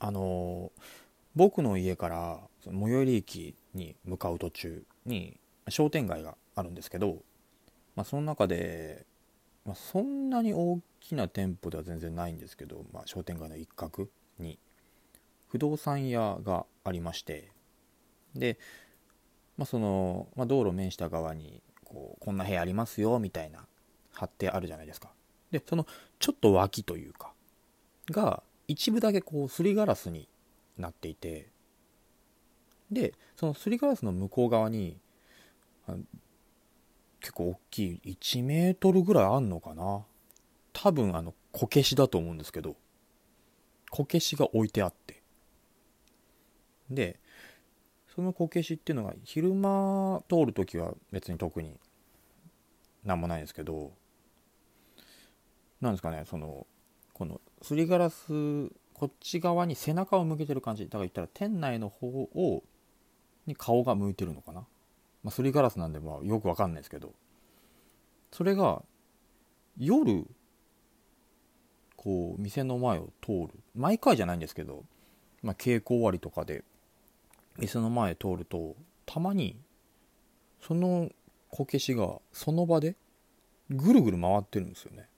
あの僕の家から最寄り駅に向かう途中に商店街があるんですけど、まあ、その中で、まあ、そんなに大きな店舗では全然ないんですけど、まあ、商店街の一角に不動産屋がありましてで、まあ、その、まあ、道路面した側にこうこんな部屋ありますよみたいな貼ってあるじゃないですか。でそのちょっと脇というかが一部だけこうすりガラスになっていてでそのすりガラスの向こう側に結構大きい1メートルぐらいあんのかな。多分あのこけしだと思うんですけどこけしが置いてあって。でそのこけしっていうのが昼間通る時は別に特に何もないんですけどなんですかねそのこのすりガラスこっち側に背中を向けてる感じ。だから言ったら店内の方をに顔が向いてるのかな、まあ、すりガラスなんでまあよくわかんないですけど。それが夜こう店の前を通る。毎回じゃないんですけど、まあ、稽古終わりとかで店の前通るとたまにそのこけしがその場でぐるぐる回ってるんですよね。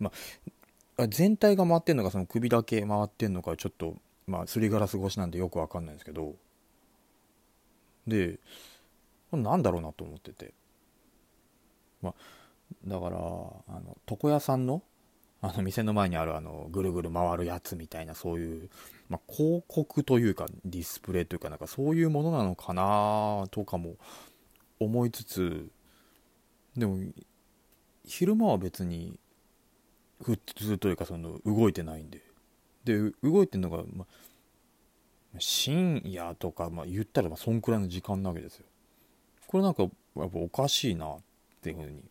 まあ、全体が回ってんのかその首だけ回ってんのかちょっとまあすりガラス越しなんでよくわかんないんですけど。でこれなんだろうなと思ってて。まあだからあの床屋さんのあの店の前にあるあのぐるぐる回るやつみたいなそういう、まあ、広告というかディスプレイというかなんかそういうものなのかなとかも思いつつでも昼間は別に普通というかその動いてないんで。で動いてるのが、ま、深夜とか、まあ、言ったらまそんくらいの時間なわけですよ。これなんかやっぱおかしいなっていうふうに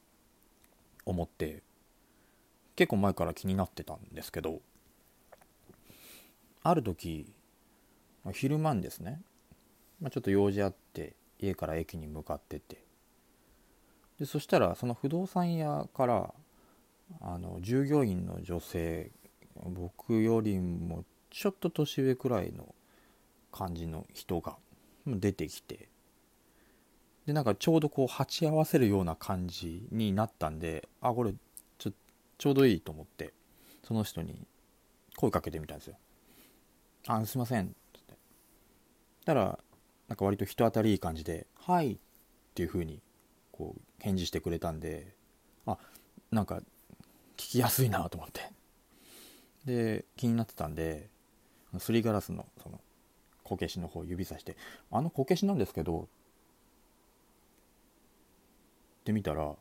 思って結構前から気になってたんですけどある時昼間にですね、まあ、ちょっと用事あって家から駅に向かってて。でそしたらその不動産屋からあの従業員の女性僕よりもちょっと年上くらいの感じの人が出てきてでなんかちょうどこう鉢合わせるような感じになったんであこれちょちょうどいいと思ってその人に声かけてみたんですよ「あすいません」っつって。たらなんか割と人当たりいい感じで「はい」っていう風にこう返事してくれたんであなんか聞きやすいなと思って。で気になってたんですりガラスのそのこけしの方指さして「あのこけしなんですけど」って見たら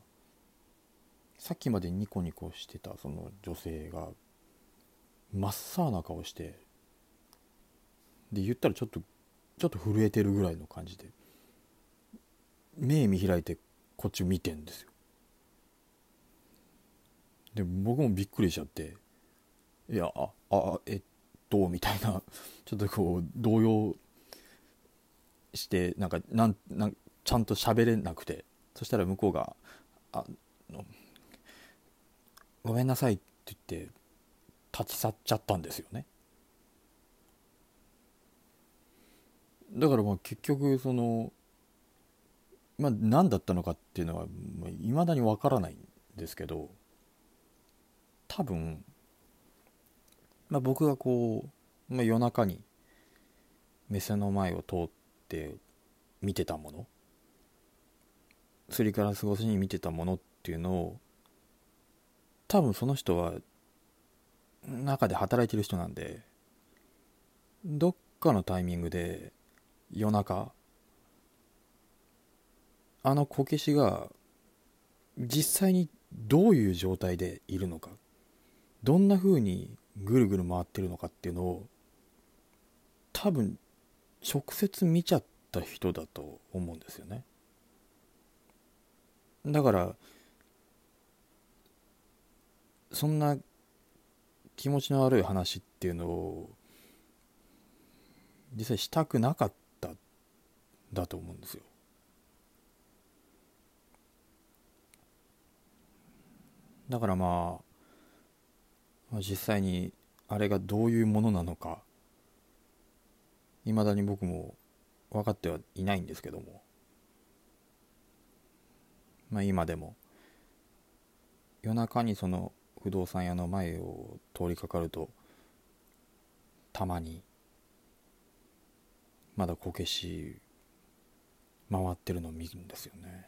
さっきまでニコニコしてたその女性が真っ青な顔してで言ったらちょっとちょっと震えてるぐらいの感じで目見開いてこっち見てんですよ。で僕もびっくりしちゃって。いやああえっとみたいな。ちょっとこう動揺してなんかなんなんちゃんと喋れなくて。そしたら向こうが「あのごめんなさいって言って立ち去っちゃったんですよね。だからまあ結局そのまあ何だったのかっていうのはいまだにわからないんですけど。多分、まあ、僕がこう、まあ、夜中に店の前を通って見てたもの。すりガラス越しに見てたものっていうのを多分その人は中で働いてる人なんでどっかのタイミングで夜中あのこけしが実際にどういう状態でいるのかどんな風にぐるぐる回ってるのかっていうのを多分直接見ちゃった人だと思うんですよねだからそんな気持ちの悪い話っていうのを実際したくなかっただと思うんですよ。だからまあ実際にあれがどういうものなのかいまだに僕も分かってはいないんですけども。まあ今でも夜中にその不動産屋の前を通りかかるとたまにまだこけし回ってるのを見るんですよね。